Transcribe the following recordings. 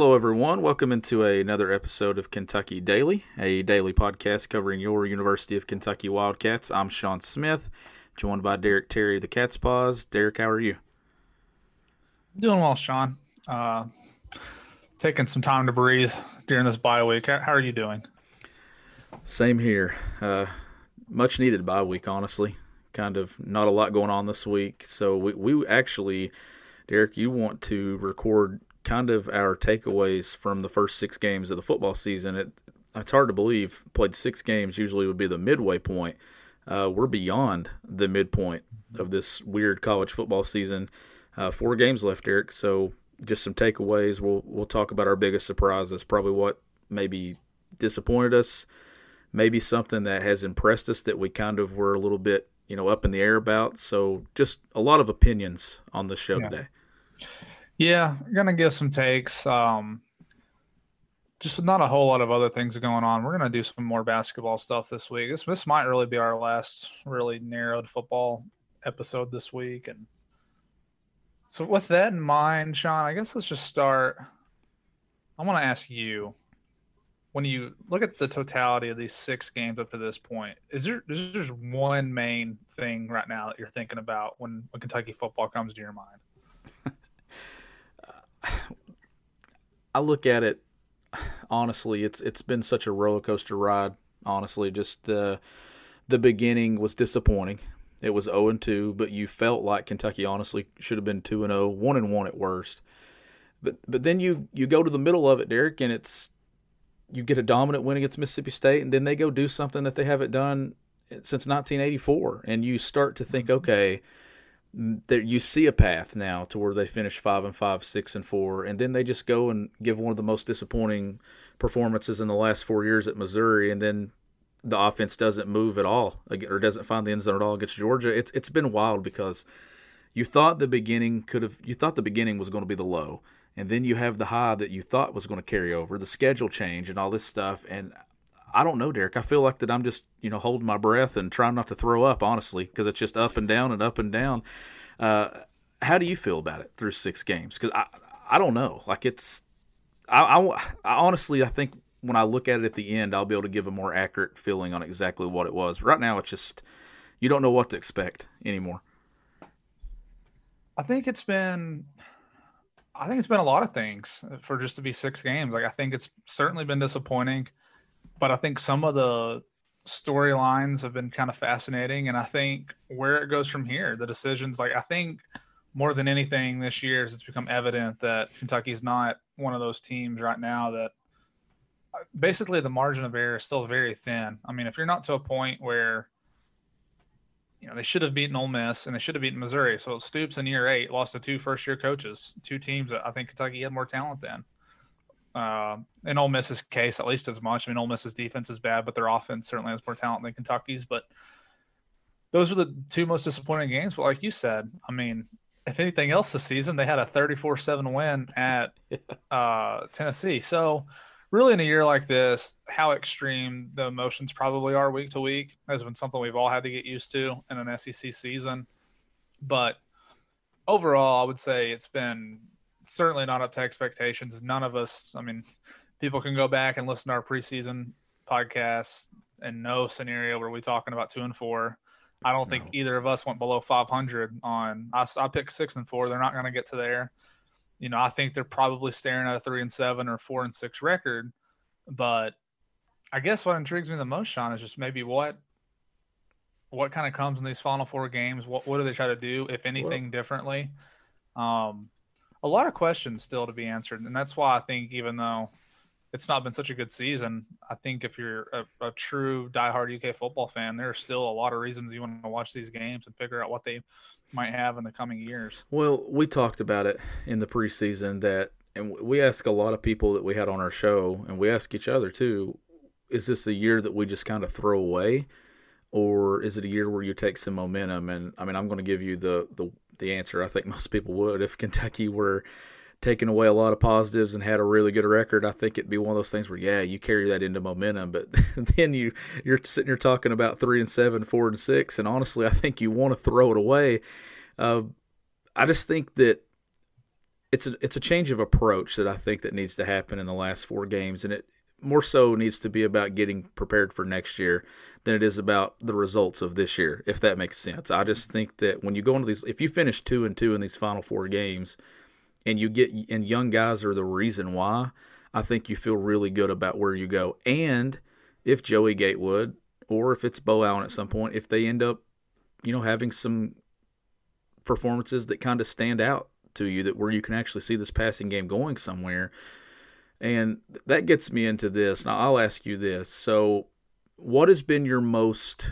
Hello, everyone. Welcome into another episode of Kentucky Daily, a daily podcast covering your University of Kentucky Wildcats. I'm Sean Smith, joined by Derek Terry, the Cat's Paws. Derek, how are you? Doing well, Sean. Uh, taking some time to breathe during this bye week. How how are you doing? Same here. Uh, much needed bye week, honestly. Kind of not a lot going on this week. So we, we actually, Derek, you want to record kind of our takeaways from the first six games of the football season. It, it's hard to believe. Played six games usually would be the midway point. Uh, we're beyond the midpoint of this weird college football season. Uh, four games left, Eric. So just some takeaways. We'll we'll talk about our biggest surprises. Probably what maybe disappointed us. Maybe something that has impressed us that we kind of were a little bit you know up in the air about. So just a lot of opinions on the show Yeah. today. Yeah, I'm gonna give some takes. Um, just not a whole lot of other things going on. We're gonna do some more basketball stuff this week. This this might really be our last really narrowed football episode this week. And so, with that in mind, Sean, I guess let's just start. I want to ask you, when you look at the totality of these six games up to this point, is there is there one main thing right now that you're thinking about when when Kentucky football comes to your mind? I look at it honestly. It's it's been such a roller coaster ride. Honestly, just the the beginning was disappointing. It was zero and two, but you felt like Kentucky honestly should have been two and 0, 1 and one at worst. But but then you you go to the middle of it, Derek, and it's you get a dominant win against Mississippi State, and then they go do something that they haven't done since 1984, and you start to think, mm-hmm. okay, there you see a path now to where they finish five and five, six and four, and then they just go and give one of the most disappointing performances in the last four years at Missouri, and then the offense doesn't move at all or doesn't find the end zone at all against Georgia. It's it's been wild because you thought the beginning could have you thought the beginning was going to be the low, and then you have the high that you thought was going to carry over, the schedule change and all this stuff, and I don't know, Derek. I feel like that I'm just, you know, holding my breath and trying not to throw up, honestly, because it's just up and down and up and down. Uh, how do you feel about it through six games? Because I, I don't know. Like it's, I, I, I honestly, I think when I look at it at the end, I'll be able to give a more accurate feeling on exactly what it was. But right now, it's just you don't know what to expect anymore. I think it's been I think it's been a lot of things for just to be six games. Like I think it's certainly been disappointing, but I think some of the storylines have been kind of fascinating and I think where it goes from here, the decisions like I think more than anything this year it's become evident that Kentucky's not one of those teams right now that uh, basically the margin of error is still very thin. I mean, if you're not to a point where you know, they should have beaten Ole Miss and they should have beaten Missouri. So Stoops in year eight lost to two first year coaches, two teams that I think Kentucky had more talent than. Uh, in Ole Miss's case, at least as much. I mean, Ole Miss's defense is bad, but their offense certainly has more talent than Kentucky's. But those were the two most disappointing games. But like you said, I mean, if anything else this season, they had a 34 7 win at uh, Tennessee. So, really, in a year like this, how extreme the emotions probably are week to week has been something we've all had to get used to in an SEC season. But overall, I would say it's been certainly not up to expectations. None of us, I mean, people can go back and listen to our preseason podcasts and no scenario where we talking about two and four. I don't think either of us went below 500 on. I, I picked six and four. They're not going to get to there. You know, I think they're probably staring at a three and seven or four and six record. But I guess what intrigues me the most, Sean, is just maybe what what kind of comes in these final four games. What what do they try to do, if anything, differently? Um, a lot of questions still to be answered, and that's why I think even though it's not been such a good season, I think if you're a, a true diehard UK football fan, there are still a lot of reasons you want to watch these games and figure out what they might have in the coming years. Well, we talked about it in the preseason that, and we ask a lot of people that we had on our show, and we ask each other too, is this a year that we just kind of throw away? Or is it a year where you take some momentum? And I mean, I'm going to give you the, the, the answer I think most people would. If Kentucky were taking away a lot of positives and had a really good record, I think it'd be one of those things where yeah, you carry that into momentum, but then you you're sitting here talking about three and seven, four and six, and honestly, I think you want to throw it away. Uh, I just think that it's a it's a change of approach that I think that needs to happen in the last four games, and it more so needs to be about getting prepared for next year than it is about the results of this year, if that makes sense. I just think that when you go into these, if you finish two and two in these final four games, and you get and young guys are the reason why, I think you feel really good about where you go. And if Joey Gatewood or if it's Beau Allen at some point, if they end up, you know, having some performances that kind of stand out to you that where you can actually see this passing game going somewhere. And that gets me into this. Now I'll ask you this. So what has been your most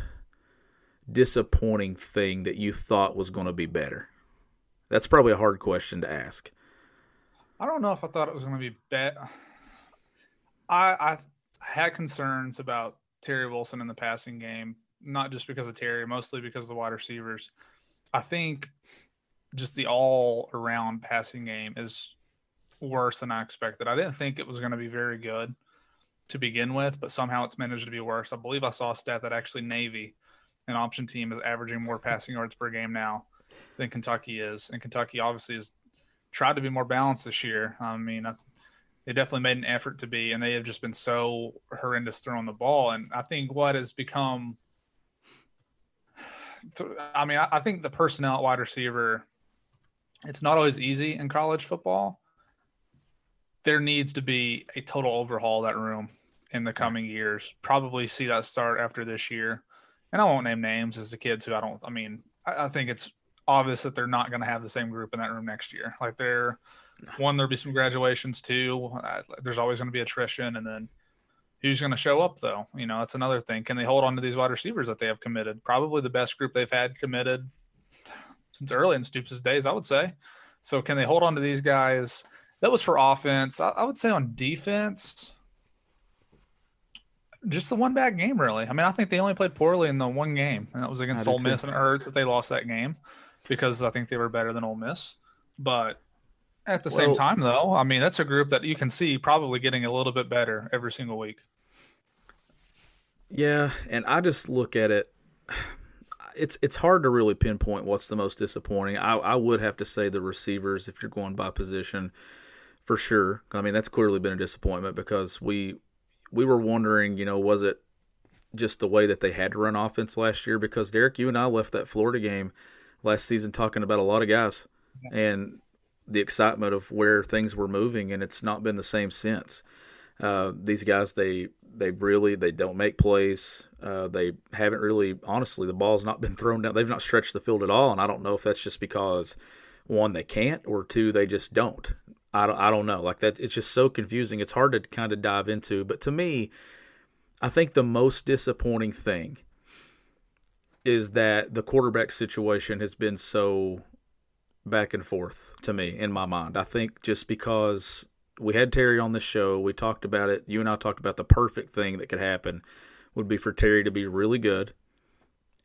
disappointing thing that you thought was going to be better? That's probably a hard question to ask. I don't know if I thought it was going to be bad. I, I had concerns about Terry Wilson in the passing game, not just because of Terry, mostly because of the wide receivers. I think just the all around passing game is worse than I expected. I didn't think it was going to be very good to begin with, but somehow it's managed to be worse. I believe I saw a stat that actually Navy, an option team, is averaging more passing yards per game now than Kentucky is. And Kentucky obviously has tried to be more balanced this year. I mean, they definitely made an effort to be, and they have just been so horrendous throwing the ball. And I think what has become, I mean, I think the personnel at wide receiver, it's not always easy in college football. There needs to be a total overhaul of that room in the coming years. Probably see that start after this year. And I won't name names as the kids who I don't, I mean, I think it's obvious that they're not going to have the same group in that room next year. Like they're one, there'll be some graduations too. Uh, there's always going to be attrition, and then who's going to show up though? You know, that's another thing. Can they hold on to these wide receivers that they have committed? Probably the best group they've had committed since early in Stoops' days, I would say. So can they hold on to these guys? That was for offense. I, I would say on defense just the one bad game, really. I mean, I think they only played poorly in the one game, and that was against Ole Miss, and it hurts that they lost that game because I think they were better than Ole Miss. But at the well, same time, though, I mean, that's a group that you can see probably getting a little bit better every single week. Yeah, and I just look at it. It's it's hard to really pinpoint what's the most disappointing. I, I would have to say the receivers if you're going by position, for sure. I mean, that's clearly been a disappointment because we we were wondering, you know, was it just the way that they had to run offense last year? Because Derek, you and I left that Florida game last season talking about a lot of guys and the excitement of where things were moving, and it's not been the same since. Uh, these guys, they they really they don't make plays. Uh, they haven't really, honestly, the ball's not been thrown down. They've not stretched the field at all, and I don't know if that's just because one they can't or two they just don't. I don't, I don't know. Like that, it's just so confusing. It's hard to kind of dive into. But to me, I think the most disappointing thing is that the quarterback situation has been so back and forth to me in my mind. I think just because we had Terry on the show, we talked about it. You and I talked about the perfect thing that could happen would be for Terry to be really good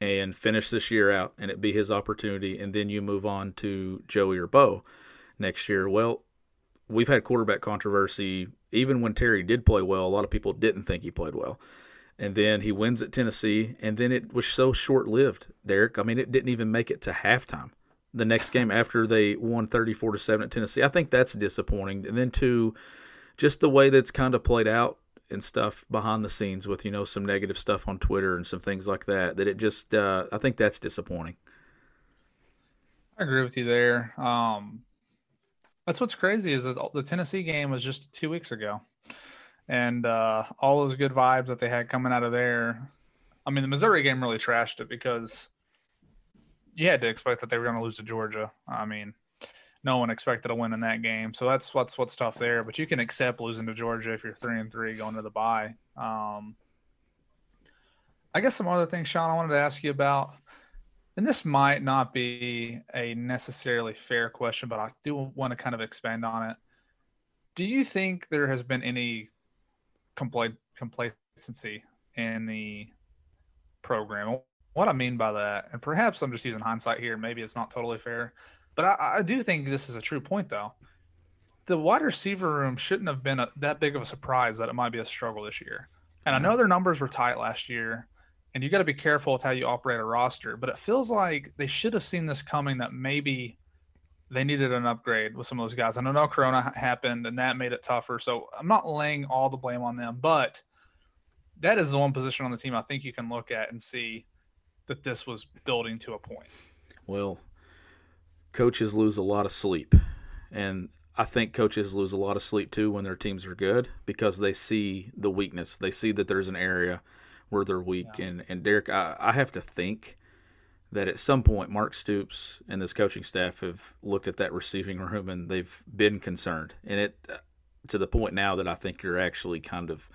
and finish this year out, and it be his opportunity, and then you move on to Joey or Beau next year. Well, we've had quarterback controversy. Even when Terry did play well, a lot of people didn't think he played well and then he wins at Tennessee, and then it was so short lived, Derek. I mean, it didn't even make it to halftime. The next game after they won thirty four to seven at Tennessee, I think that's disappointing. And then two, just the way that's kind of played out and stuff behind the scenes with you know some negative stuff on Twitter and some things like that. That it just, uh, I think that's disappointing. I agree with you there. Um, that's what's crazy is that the Tennessee game was just two weeks ago and uh, all those good vibes that they had coming out of there. I mean, the Missouri game really trashed it because you had to expect that they were going to lose to Georgia. I mean, no one expected a win in that game. So that's what's what's tough there. But you can accept losing to Georgia if you're three and three going to the bye. Um, I guess some other things, Sean, I wanted to ask you about, and this might not be a necessarily fair question, but I do want to kind of expand on it. Do you think there has been any compla- complacency in the program? What I mean by that, and perhaps I'm just using hindsight here, maybe it's not totally fair, but I, I do think this is a true point, though. The wide receiver room shouldn't have been a, that big of a surprise that it might be a struggle this year. And I know mm-hmm. their numbers were tight last year, and you got to be careful with how you operate a roster. But it feels like they should have seen this coming that maybe they needed an upgrade with some of those guys. And I know Corona happened and that made it tougher. So I'm not laying all the blame on them, but that is the one position on the team I think you can look at and see that this was building to a point. Well, coaches lose a lot of sleep. And I think coaches lose a lot of sleep too when their teams are good because they see the weakness. They see that there's an area where they're weak. Yeah. And and Derek, I, I have to think that at some point Mark Stoops and this coaching staff have looked at that receiving room and they've been concerned. And it uh, to the point now that I think you're actually kind of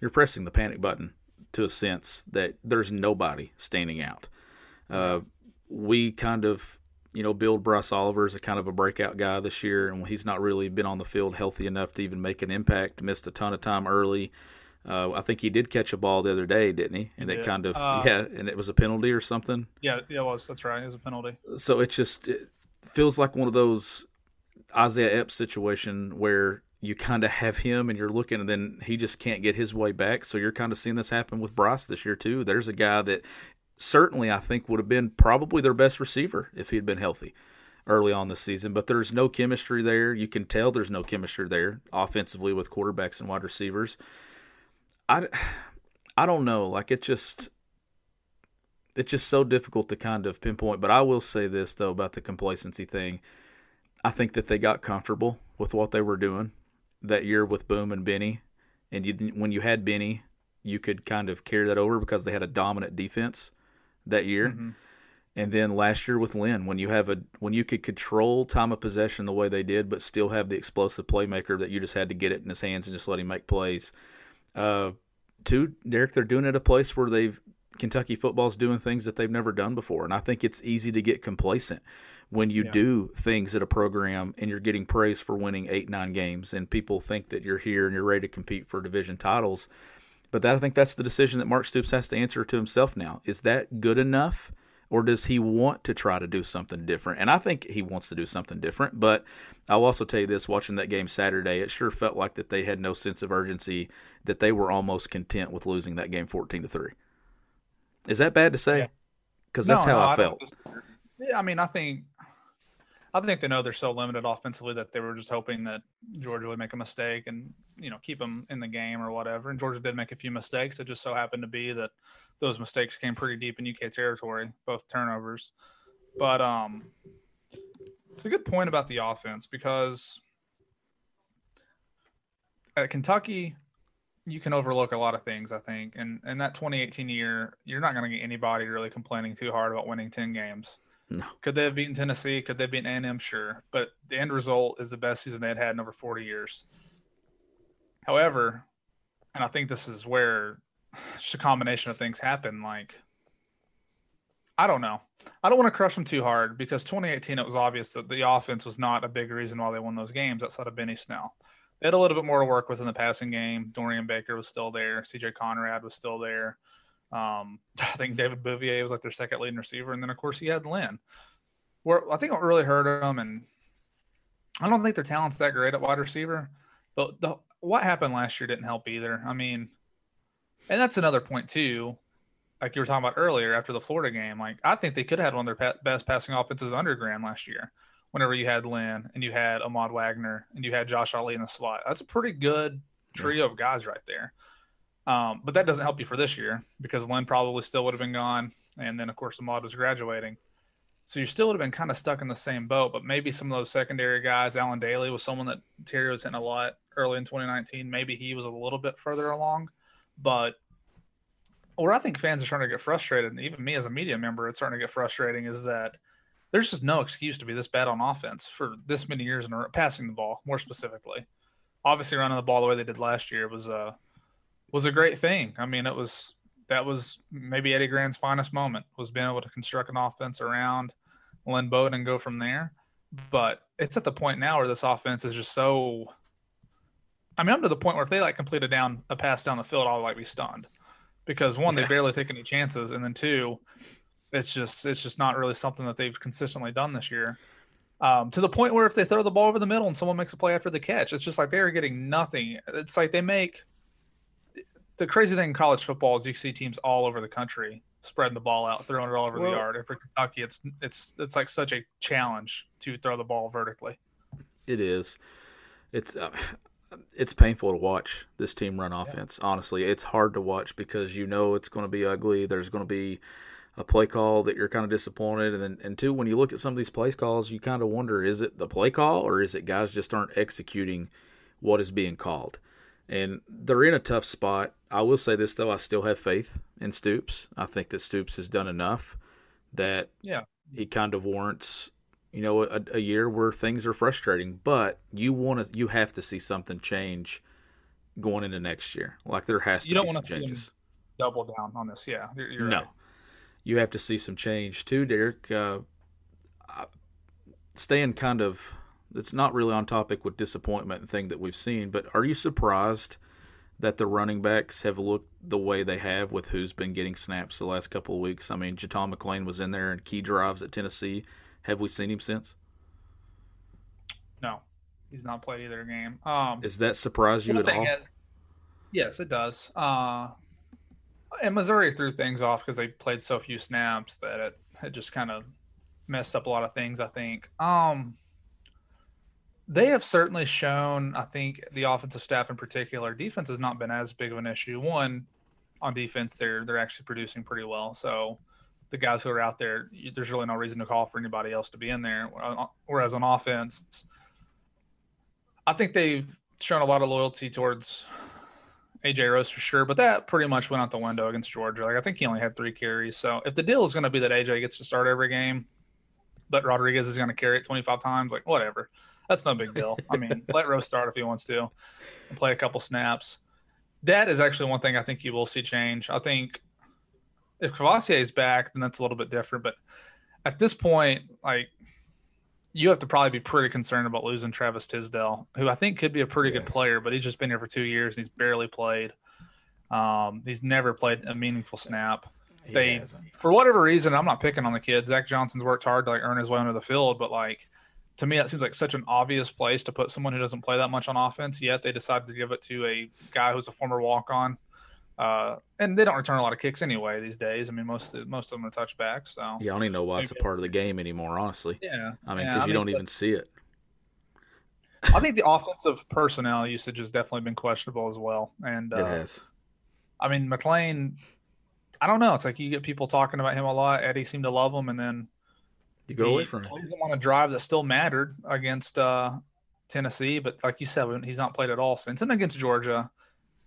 you're pressing the panic button to a sense that there's nobody standing out. Uh, we kind of you know, build Bryce Oliver as a kind of a breakout guy this year, and he's not really been on the field healthy enough to even make an impact. Missed a ton of time early. Uh, I think he did catch a ball the other day, didn't he? And it kind of uh, yeah, and it was a penalty or something. Yeah, yeah, it was. That's right. It was a penalty. So it just it feels like one of those Isaiah Epps situation where you kind of have him and you're looking and then he just can't get his way back. So you're kind of seeing this happen with Bryce this year too. There's a guy that certainly I think would have been probably their best receiver if he had been healthy early on this season. But there's no chemistry there. You can tell there's no chemistry there offensively with quarterbacks and wide receivers. I, I don't know. Like it just it's just so difficult to kind of pinpoint. But I will say this though about the complacency thing. I think that they got comfortable with what they were doing that year with Boom and Benny, and you, when you had Benny, you could kind of carry that over because they had a dominant defense that year. Mm-hmm. And then last year with Lynn, when you have a when you could control time of possession the way they did, but still have the explosive playmaker that you just had to get it in his hands and just let him make plays. Uh, two, Derek, they're doing it at a place where they've Kentucky football's doing things that they've never done before, and I think it's easy to get complacent when you yeah. do things at a program and you're getting praise for winning eight nine games, and people think that you're here and you're ready to compete for division titles. But that, I think that's the decision that Mark Stoops has to answer to himself now. Is that good enough? Or does he want to try to do something different? And I think he wants to do something different. But I'll also tell you this: watching that game Saturday, it sure felt like that they had no sense of urgency. That they were almost content with losing that game fourteen to three. Is that bad to say? Because that's no, how no, I, I felt. Yeah, I mean, I think I think they know they're so limited offensively that they were just hoping that Georgia would make a mistake and you know keep them in the game or whatever. And Georgia did make a few mistakes. It just so happened to be that those mistakes came pretty deep in UK territory, both turnovers. But um, it's a good point about the offense because at Kentucky, you can overlook a lot of things. I think, and in that 2018 year, you're not going to get anybody really complaining too hard about winning 10 games. No. Could they have beaten Tennessee? Could they have beaten A&M? Sure. But the end result is the best season they had had in over 40 years. However, and I think this is where just a combination of things happen. Like, I don't know. I don't want to crush them too hard because 2018, it was obvious that the offense was not a big reason why they won those games outside of Benny Snell. They had a little bit more to work with in the passing game. Dorian Baker was still there. CJ Conrad was still there. Um, I think David Bouvier was like their second leading receiver, and then of course he had Lynn. Where I think what really hurt them, and I don't think their talent's that great at wide receiver, but the what happened last year didn't help either. I mean, and that's another point too. Like you were talking about earlier, after the Florida game, like I think they could have had one of their best passing offenses under Gran last year. Whenever you had Lynn and you had Ahmad Wagner and you had Josh Ali in the slot, that's a pretty good trio yeah. of guys right there. Um, but that doesn't help you for this year because Lynn probably still would have been gone. And then, of course, Ahmad was graduating. So you still would have been kind of stuck in the same boat. But maybe some of those secondary guys, Allen Dailey was someone that Terry was hitting a lot early in 2019. Maybe he was a little bit further along. But where I think fans are starting to get frustrated, and even me as a media member, it's starting to get frustrating, is that there's just no excuse to be this bad on offense for this many years in passing the ball more specifically. Obviously, running the ball the way they did last year was a was a great thing. I mean, it was that was maybe Eddie Gran's finest moment was being able to construct an offense around Lynn Bowden and go from there. But it's at the point now where this offense is just so. I mean, I'm to the point where if they like complete a down a pass down the field, I'll like be stunned because one, Yeah. they barely take any chances, and then two, it's just it's just not really something that they've consistently done this year. Um, to the point where if they throw the ball over the middle and someone makes a play after the catch, it's just like they're getting nothing. It's like they make the crazy thing in college football is you see teams all over the country spreading the ball out, throwing it all over Well- the yard. And for Kentucky, it's it's it's like such a challenge to throw the ball vertically. It is. It's uh, it's painful to watch this team run offense. Honestly, it's hard to watch because you know it's going to be ugly. There's going to be a play call that you're kind of disappointed, and then and two, when you look at some of these play calls, you kind of wonder: is it the play call or is it guys just aren't executing what is being called? And they're in a tough spot. I will say this though: I still have faith in Stoops. I think that Stoops has done enough that Yeah. he kind of warrants you know a, a year where things are frustrating but you want to you have to see something change going into next year. Like there has to You don't wanna see changes. Double down on this, yeah. You're, you're no. right. you have to see some change too derek. Uh, staying kind of it's not really on topic with disappointment and thing that we've seen but are you surprised that the running backs have looked the way they have with who's been getting snaps the last couple of weeks? I mean JuTahn McClain was in there in key drives at tennessee have we seen him since No, he's not played either game. Um, Does that surprise you at all? is- yes, it does. Uh, and Missouri threw things off because they played so few snaps that it, it just kind of messed up a lot of things. I think. Um, they have certainly shown. I think the offensive staff in particular, defense has not been as big of an issue. One, on defense, they're they're actually producing pretty well. So the guys who are out there, you- there's really no reason to call for anybody else to be in there. Whereas uh, on offense, I think they've shown a lot of loyalty towards AJ Rose for sure, but that pretty much went out the window against Georgia. Like I think he only had three carries. So if the deal is going to be that AJ gets to start every game, but Rodriguez is going to carry it 25 times, like whatever, that's no big deal. I mean, let Rose start if he wants to and play a couple snaps. That is actually one thing I think you will see change. I think if Kavosiey is back, then that's a little bit different. But at this point, like you have to probably be pretty concerned about losing Travis Tisdale, who I think could be a pretty good player, but he's just been here for two years and he's barely played. Um, he's never played a meaningful snap. He they, hasn't. for whatever reason, I'm not picking on the kid. Zach Johnson's worked hard to like earn his way onto the field, but like to me, that seems like such an obvious place to put someone who doesn't play that much on offense. Yet they decided to give it to a guy who's a former walk on. Uh, and they don't return a lot of kicks anyway these days. I mean, most of, most of them are touchbacks. So Yeah, I don't even know why it's a part of the game anymore. Honestly, yeah, I mean, yeah, because you don't even see it. I think the offensive personnel usage has definitely been questionable as well. And It uh, has. I mean, McClain, I don't know. It's like you get people talking about him a lot. Eddie seemed to love him, and then You go away from it. plays him on a drive that still mattered against uh, Tennessee. But like you said, he's not played at all since. And against Georgia,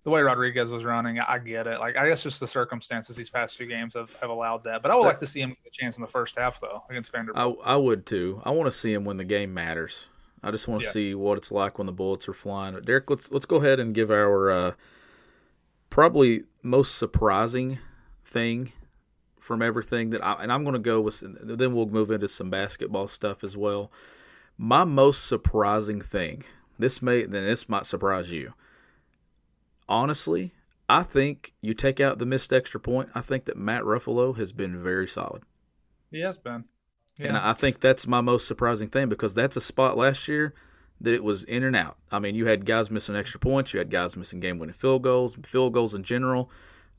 the way Rodriguez was running, I get it. Like I guess just the circumstances these past two games have, have allowed that. But I would like to see him get a chance in the first half though against Vanderbilt. I I would too. I want to see him when the game matters. I just want to Yeah. see what it's like when the bullets are flying. Derek, let's let's go ahead and give our uh, probably most surprising thing from everything that I and I'm going to go with. Then we'll move into some basketball stuff as well. My most surprising thing. This may then this might surprise you. Honestly, I think you take out the missed extra point. I think that Matt Ruffolo has been very solid. he has been. Yeah. And I think that's my most surprising thing because that's a spot last year that it was in and out. I mean, you had guys missing extra points, you had guys missing game winning field goals, field goals in general.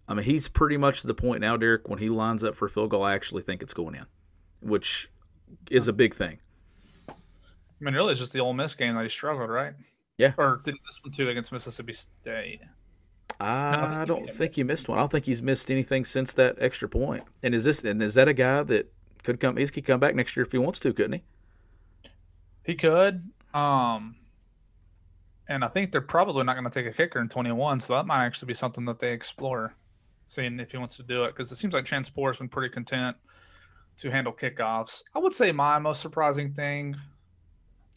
I mean, he's pretty much to the point now, Derek, when he lines up for a field goal, I actually think it's going in, which is a big thing. I mean, really, it's just the Ole Miss game that he struggled, right? Yeah. Or did miss one too against Mississippi State? I, don't think he missed one. I don't think he's missed anything since that extra point. And is this and is that a guy that could come? He could come back next year if he wants to, couldn't he? He could. Um, and I think they're probably not going to take a kicker in 21, so that might actually be something that they explore, seeing if he wants to do it. Because it seems like Chance Poore's been pretty content to handle kickoffs. I would say my most surprising thing.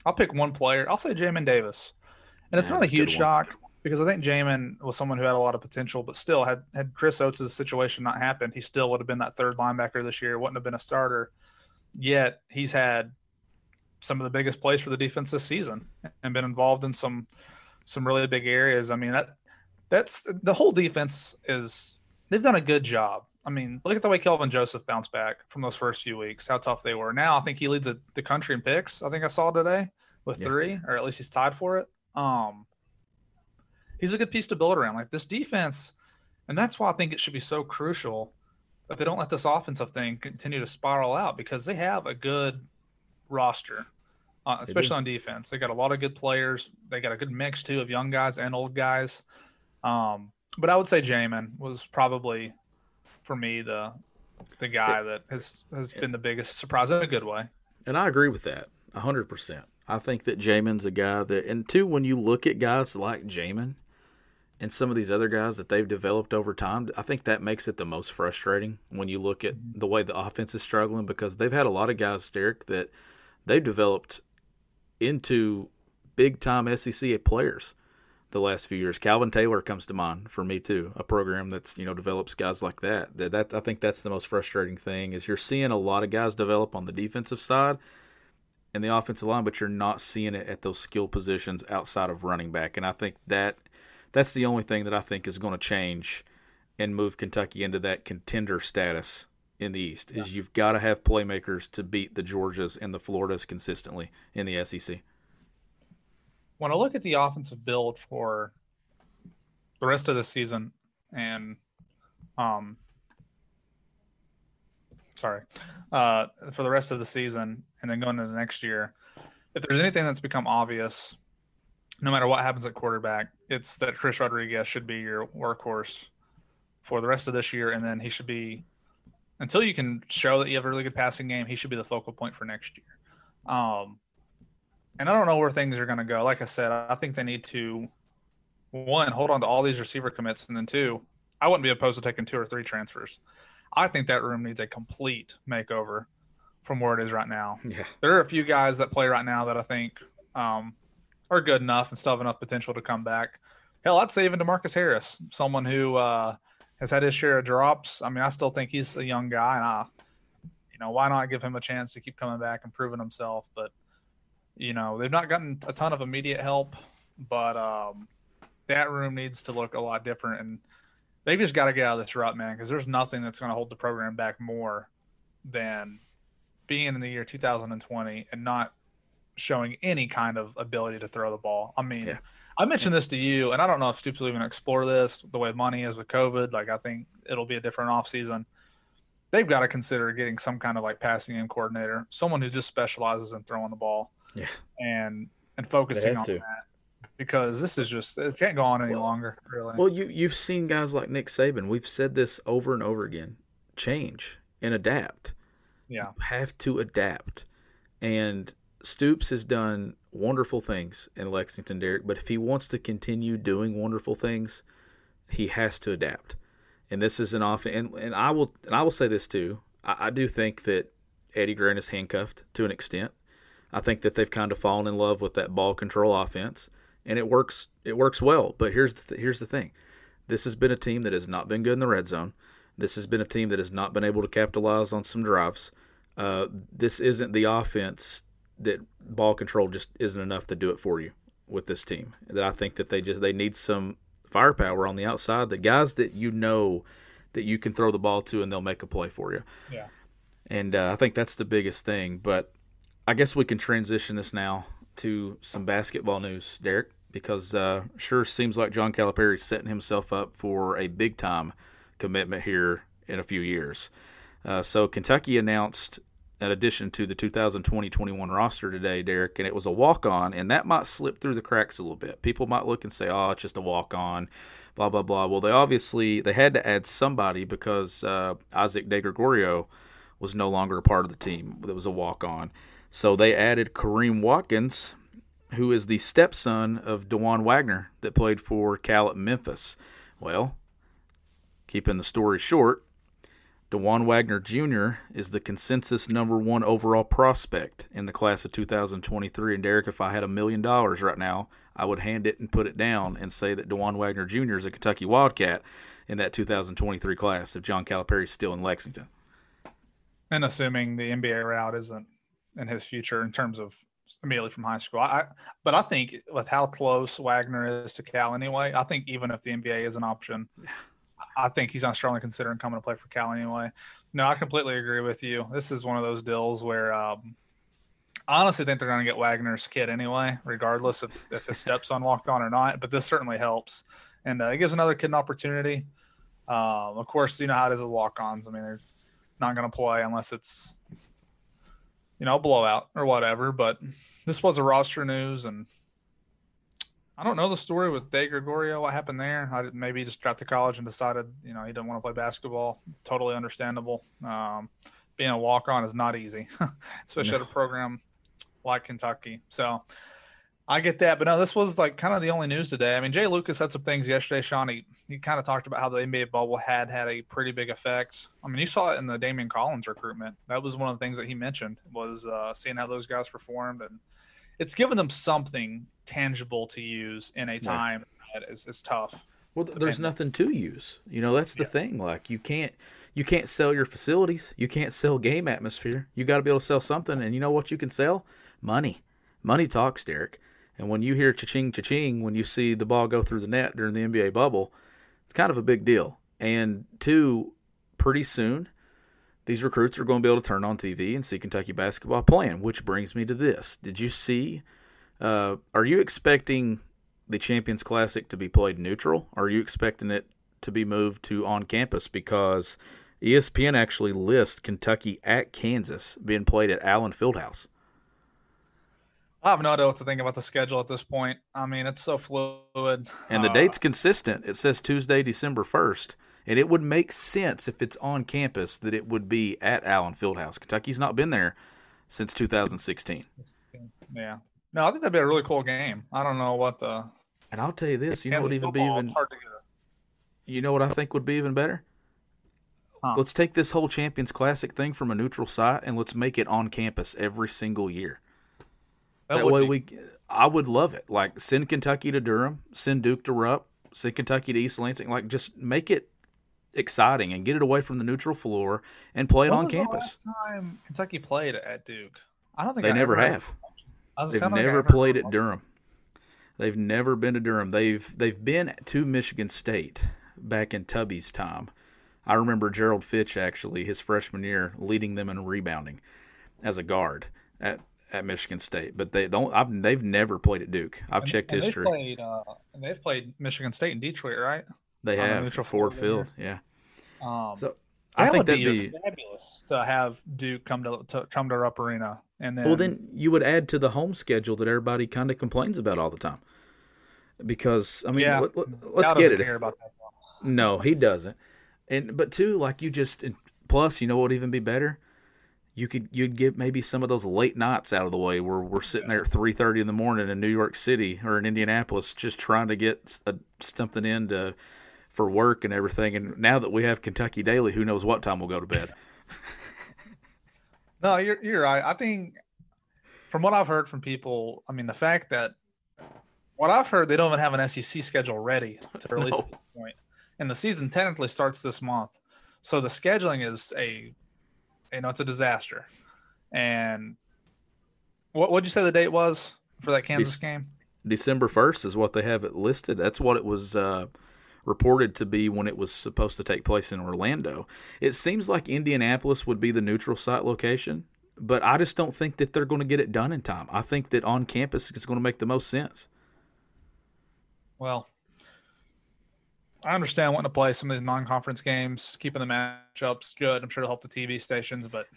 I'll pick one player. I'll say Jamin Davis, and it's Yeah, not a that's a good huge shock because I think Jamin was someone who had a lot of potential, but still had had Chris Oats' situation not happened, he still would have been that third linebacker this year. Wouldn't have been a starter. Yet he's had some of the biggest plays for the defense this season and been involved in some some really big areas. I mean that that's the whole defense is they've done a good job. I mean, look at the way Kelvin Joseph bounced back from those first few weeks, how tough they were. Now I think he leads the, the country in picks. I think I saw today with Yeah. three, or at least he's tied for it. Um he's a good piece to build around. Like this defense, and that's why I think it should be so crucial that they don't let this offensive thing continue to spiral out because they have a good roster, uh, especially on defense. They got a lot of good players. They got a good mix too of young guys and old guys. Um, but I would say Jamin was probably for me the the guy that has has been the biggest surprise in a good way. And I agree with that a hundred percent. I think that Jamin's a guy that, and two, when you look at guys like Jamin and some of these other guys that they've developed over time, I think that makes it the most frustrating when you look at mm-hmm. the way the offense is struggling because they've had a lot of guys, Derek, that they've developed into big time SEC players the last few years. Calvin Taylor comes to mind for me too, a program that's you know develops guys like that. That, that I think that's the most frustrating thing is you're seeing a lot of guys develop on the defensive side and the offensive line, but you're not seeing it at those skill positions outside of running back. And I think that that's the only thing that I think is going to change and move Kentucky into that contender status in the East. Is you've got to have playmakers to beat the Georgias and the Floridas consistently in the SEC. when I look at the offensive build for the rest of the season and um sorry uh for the rest of the season and then going into the next year if there's anything that's become obvious no matter what happens at quarterback it's that chris rodriguez should be your workhorse for the rest of this year and then he should be until you can show that you have a really good passing game he should be the focal point for next year um and I don't know where things are going to go. Like I said, I think they need to one hold on to all these receiver commits, and then two, I wouldn't be opposed to taking two or three transfers. I think that room needs a complete makeover from where it is right now. Yeah. There are a few guys that play right now that I think um, are good enough and still have enough potential to come back. Hell, I'd say even Demarcus Harris, someone who uh, has had his share of drops. I mean, I still think he's a young guy, and I, you know, why not give him a chance to keep coming back and proving himself? But you know, they've not gotten a ton of immediate help, but um, that room needs to look a lot different. And they just got to get out of this rut, man, because there's nothing that's going to hold the program back more than being in the year 2020 and not showing any kind of ability to throw the ball. I mean, Yeah. I mentioned this to you, and I don't know if Stoops will even explore this the way money is with COVID. Like, I think it'll be a different offseason. They've got to consider getting some kind of like passing game coordinator, someone who just specializes in throwing the ball Yeah. and and focusing on to. that because this is just it can't go on any Well- longer. Really, Well, you you've seen guys like Nick Saban. We've said this over and over again. Change and adapt. yeah, You have to adapt. And Stoops has done wonderful things in Lexington, Derek. But if he wants to continue doing wonderful things, he has to adapt. And this is an off. And, and I will and I will say this too. I, I do think that Eddie Gran is handcuffed to an extent. I think that they've kind of fallen in love with that ball control offense, and it works. It works well. But here's the th- here's the thing: this has been a team that has not been good in the red zone. This has been a team that has not been able to capitalize on some drives. Uh, this isn't the offense that ball control just isn't enough to do it for you with this team. That I think that they just they need some firepower on the outside. The guys that you know that you can throw the ball to and they'll make a play for you. yeah. And uh, I think that's the biggest thing. But I guess we can transition this now to some basketball news, Derek, because uh, sure seems like John Calipari's setting himself up for a big time commitment here in a few years. Uh, so Kentucky announced an addition to the 2020-21 roster today, Derek, and it was a walk-on, and that might slip through the cracks a little bit. People might look and say, "Oh, it's just a walk-on," blah blah blah. Well, they obviously they had to add somebody because uh, Isaac De Gregorio was no longer a part of the team. That was a walk-on, so they added Kareem Watkins, who is the stepson of Dajuan Wagner that played for Cal at Memphis. Well, keeping the story short, Dajuan Wagner Jr. is the consensus number one overall prospect in the class of 2023. And Derek, if I had a million dollars right now, I would hand it and put it down and say that Dajuan Wagner Jr. is a Kentucky Wildcat in that 2023 class if John Calipari is still in Lexington. And assuming the NBA route isn't in his future in terms of immediately from high school. I, but I think with how close Wagner is to Cal anyway, I think even if the NBA is an option, I think he's not strongly considering coming to play for Cal anyway. No, I completely agree with you. This is one of those deals where um, I honestly think they're going to get Wagner's kid anyway, regardless of if his steps unlocked on or not. But this certainly helps, and uh, it gives another kid an opportunity. Um, of course, you know how it is with walk-ons. I mean, they're not going to play unless it's you know blowout or whatever. But this was a roster news, and I don't know the story with De Gregorio. What happened there? I maybe he just got to college and decided, you know, he didn't want to play basketball. Totally understandable. Um, being a walk on is not easy, especially no. at a program like Kentucky. So I get that, but no, this was like kind of the only news today. I mean, Jay Lucas had some things yesterday. Sean, he, he kind of talked about how the NBA bubble had had a pretty big effect. I mean, you saw it in the Daimion Collins recruitment. That was one of the things that he mentioned was uh, seeing how those guys performed and it's given them something tangible to use in a time yeah. that is, is tough. Well, there's nothing to use. You know, that's the yeah. thing. Like you can't you can't sell your facilities. You can't sell game atmosphere. You got to be able to sell something. And you know what you can sell? Money. Money talks, Derek. And when you hear cha-ching, cha-ching, when you see the ball go through the net during the NBA bubble, it's kind of a big deal. And two, pretty soon, these recruits are going to be able to turn on TV and see Kentucky basketball playing. Which brings me to this: Did you see? Uh, are you expecting the Champions Classic to be played neutral? Are you expecting it to be moved to on campus? Because ESPN actually lists Kentucky at Kansas being played at Allen Fieldhouse. I have no idea what to think about the schedule at this point. I mean, it's so fluid. And the uh, date's consistent. It says Tuesday, December 1st. And it would make sense if it's on campus that it would be at Allen Fieldhouse. Kentucky's not been there since 2016. Yeah. No, I think that'd be a really cool game. I don't know what the. And I'll tell you this, you know what even be even. You know what I think would be even better? Huh. Let's take this whole Champions Classic thing from a neutral site and let's make it on campus every single year. That, that way be... we, I would love it. Like send Kentucky to Durham, send Duke to Rupp, send Kentucky to East Lansing. Like just make it exciting and get it away from the neutral floor and play it when on campus. last time Kentucky played at Duke? I don't think they I never have. They've never played at Durham. They've never been to Durham. They've they've been to Michigan State back in Tubby's time. I remember Gerald Fitch actually his freshman year leading them in rebounding as a guard at at Michigan State, but they don't. I've, they've never played at Duke. I've and, checked and history. They've played, uh, they've played Michigan State in Detroit, right? They have neutral Ford Field, yeah. Um, so I think would that'd be, be, fabulous to have Duke come to, to come to Rupp Arena, and then well, then you would add to the home schedule that everybody kind of complains about all the time. Because I mean, yeah, let, us let, get it. no, he doesn't. And but two, like you just plus, you know what would even be better? You could you'd get maybe some of those late nights out of the way where we're sitting there at three thirty in the morning in New York City or in Indianapolis, just trying to get a, something in to for work and everything. And now that we have Kentucky Daily, who knows what time we'll go to bed? no, you're you're right. I think from what I've heard from people, I mean the fact that what I've heard they don't even have an SEC schedule ready to release no. at this point, and the season technically starts this month, so the scheduling is a you know it's a disaster. And what would you say the date was for that Kansas De- game? December first is what they have it listed. That's what it was. Uh, reported to be when it was supposed to take place in Orlando. It seems like Indianapolis would be the neutral site location, but I just don't think that they're going to get it done in time. I think that on campus is going to make the most sense. Well, I understand wanting to play some of these non-conference games, keeping the matchups good. I'm sure it'll help the TV stations, but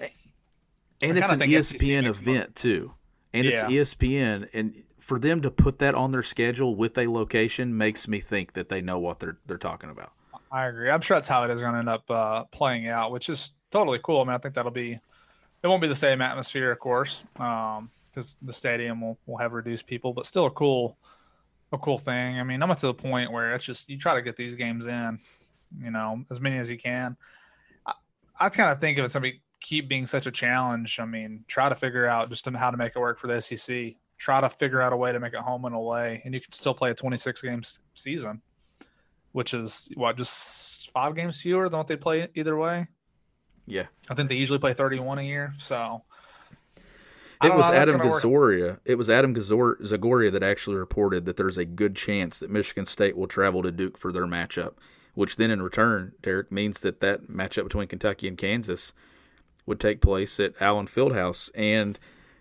and it's an ESPN event too, and yeah. it's ESPN, and for them to put that on their schedule with a location makes me think that they know what they're they're talking about. I agree. I'm sure that's how it is going to end up uh, playing out, which is totally cool. I mean, I think that'll be it won't be the same atmosphere, of course, because um, the stadium will, will have reduced people, but still a cool a cool thing. I mean, I'm up to the point where it's just you try to get these games in, you know, as many as you can. I, I kind of think if it's gonna be keep being such a challenge, I mean, try to figure out just how to make it work for the SEC. Try to figure out a way to make it home and away, and you can still play a 26 game season, which is what just five games fewer than what they play either way. Yeah, I think they usually play 31 a year, so. It was Adam Gazoria. It was Adam Zagoria that actually reported that there's a good chance that Michigan State will travel to Duke for their matchup, which then in return, Derek, means that that matchup between Kentucky and Kansas would take place at Allen Fieldhouse. And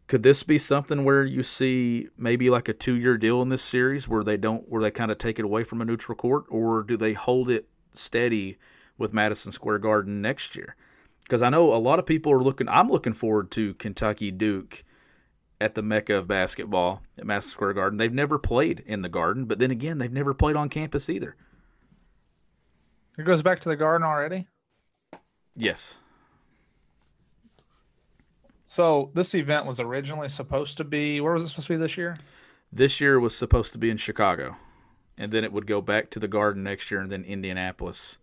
could this be something where you see maybe like a two-year deal in this series where they don't, where they kind of take it away from a neutral court, or do they hold it steady with Madison Square Garden next year? Because I know a lot of people are looking. I'm looking forward to Kentucky Duke at the mecca of basketball at Madison Square Garden. They've never played in the Garden, but then again, they've never played on campus either. It goes back to the Garden already. Yes. So this event was originally supposed to be where was it supposed to be this year? This year was supposed to be in Chicago, and then it would go back to the Garden next year, and then Indianapolis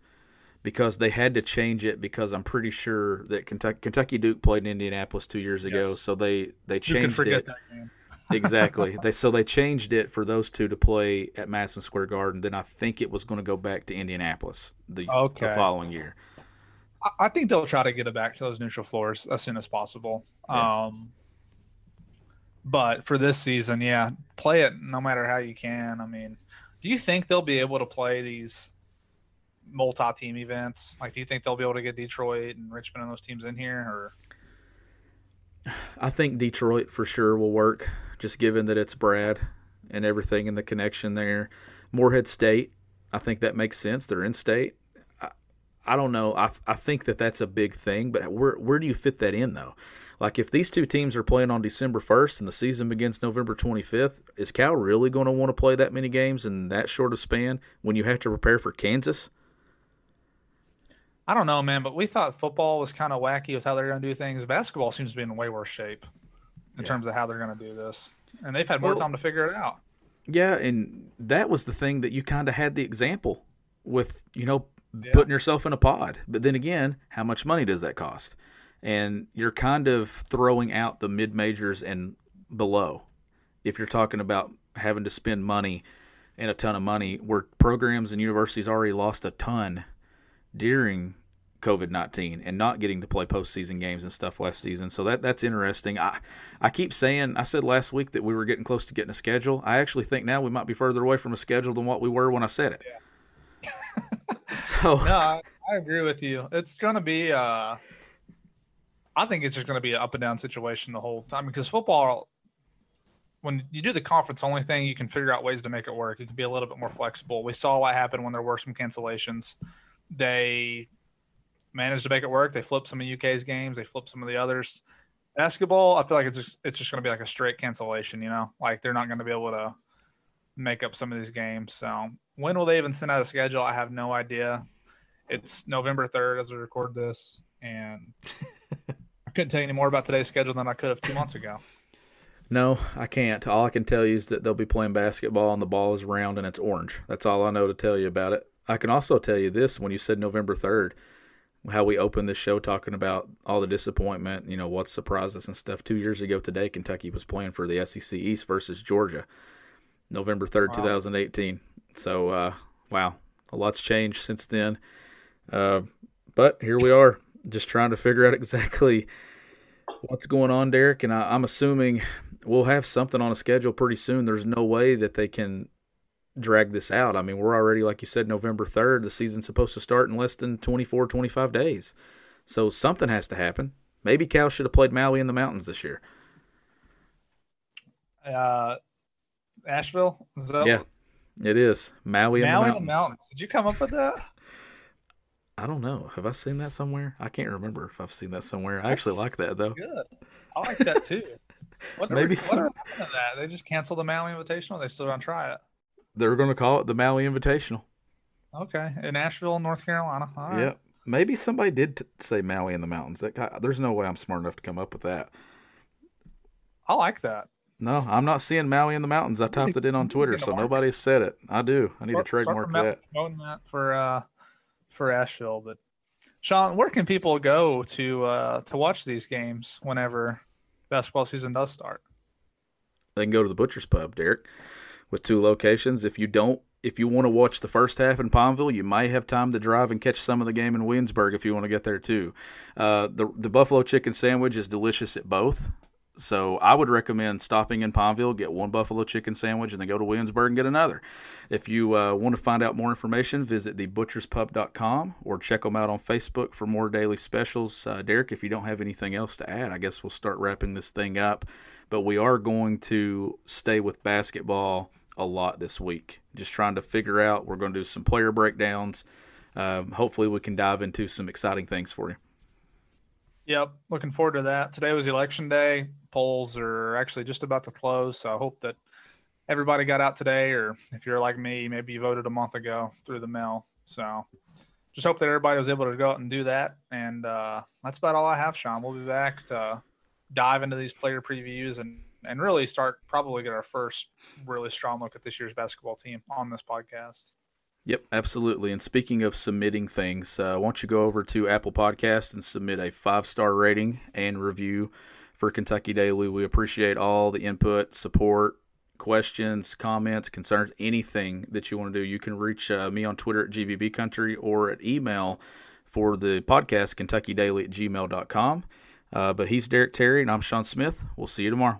because they had to change it because I'm pretty sure that Kentucky, Kentucky Duke played in Indianapolis two years ago, yes. so they they changed it. exactly. They so they changed it for those two to play at Madison Square Garden. Then I think it was going to go back to Indianapolis the, okay. the following year. I think they'll try to get it back to those neutral floors as soon as possible. Yeah. Um, but for this season, yeah, play it no matter how you can. I mean, do you think they'll be able to play these multi-team events? Like, do you think they'll be able to get Detroit and Richmond and those teams in here, or? I think Detroit for sure will work, just given that it's Brad and everything and the connection there. Morehead State, I think that makes sense. They're in state. I, don't know. I I think that that's a big thing, but where where do you fit that in though? Like if these two teams are playing on December 1st and the season begins November 25th, is Cal really going to want to play that many games in that short of span when you have to prepare for Kansas? I don't know, man, but we thought football was kind of wacky with how they're going to do things. Basketball seems to be in way worse shape in yeah. terms of how they're going to do this, and they've had more well, time to figure it out. Yeah, and that was the thing that you kind of had the example with, you know, yeah. putting yourself in a pod. But then again, how much money does that cost? And you're kind of throwing out the mid majors and below. If you're talking about having to spend money and a ton of money, where programs and universities already lost a ton during COVID nineteen and not getting to play postseason games and stuff last season. So that that's interesting. I I keep saying I said last week that we were getting close to getting a schedule. I actually think now we might be further away from a schedule than what we were when I said it. Yeah. so no, I, I, agree with you. It's gonna be uh I think it's just gonna be an up and down situation the whole time because football when you do the conference only thing, you can figure out ways to make it work. It can be a little bit more flexible. We saw what happened when there were some cancellations they managed to make it work. They flipped some of UK's games. They flipped some of the others. Basketball, I feel like it's just, it's just going to be like a straight cancellation. You know, like they're not going to be able to make up some of these games. So when will they even send out a schedule? I have no idea. It's November third as we record this, and I couldn't tell you any more about today's schedule than I could have two months ago. No, I can't. All I can tell you is that they'll be playing basketball and the ball is round and it's orange. That's all I know to tell you about it. I can also tell you this when you said November 3rd, how we opened this show talking about all the disappointment, you know, what surprised us and stuff. Two years ago today, Kentucky was playing for the SEC East versus Georgia, November 3rd, wow. 2018. So, uh, wow, a lot's changed since then. Uh, but here we are, just trying to figure out exactly what's going on, Derek. And I, I'm assuming we'll have something on a schedule pretty soon. There's no way that they can drag this out. I mean, we're already, like you said, November 3rd. The season's supposed to start in less than 24, 25 days. So something has to happen. Maybe Cal should have played Maui in the mountains this year. Uh, Asheville? That... Yeah, it is. Maui, Maui in the mountains. mountains. Did you come up with that? I don't know. Have I seen that somewhere? I can't remember if I've seen that somewhere. I actually like that though. Good. I like that too. What Maybe some... happened to that? They just canceled the Maui Invitational. They still don't try it they're going to call it the Maui Invitational. Okay, in Asheville, North Carolina. All right. Yeah, maybe somebody did t- say Maui in the mountains. That guy, there's no way I'm smart enough to come up with that. I like that. No, I'm not seeing Maui in the mountains. I typed it in on Twitter, so nobody said it. I do. I need start, to trademark that. That for uh, for Asheville, but Sean, where can people go to uh, to watch these games whenever basketball season does start? They can go to the Butcher's Pub, Derek, with two locations. If you don't, if you want to watch the first half in Pineville, you may have time to drive and catch some of the game in Williamsburg if you want to get there too. Uh, the the buffalo chicken sandwich is delicious at both. So I would recommend stopping in Pineville, get one buffalo chicken sandwich, and then go to Williamsburg and get another. If you uh, want to find out more information, visit thebutcherspub.com or check them out on Facebook for more daily specials. Uh, Derek, if you don't have anything else to add, I guess we'll start wrapping this thing up. But we are going to stay with basketball a lot this week. Just trying to figure out, we're going to do some player breakdowns. Um, hopefully, we can dive into some exciting things for you. Yep, looking forward to that. Today was election day. Polls are actually just about to close, so I hope that everybody got out today, or if you're like me, maybe you voted a month ago through the mail. So just hope that everybody was able to go out and do that. And uh, that's about all I have, Sean. We'll be back to dive into these player previews and and really start probably get our first really strong look at this year's basketball team on this podcast. Yep, absolutely. And speaking of submitting things, uh, why don't you go over to Apple Podcast and submit a five star rating and review for Kentucky Daily? We appreciate all the input, support, questions, comments, concerns, anything that you want to do. You can reach uh, me on Twitter at GVB Country or at email for the podcast, KentuckyDaily at gmail.com. Uh, but he's Derek Terry, and I'm Sean Smith. We'll see you tomorrow.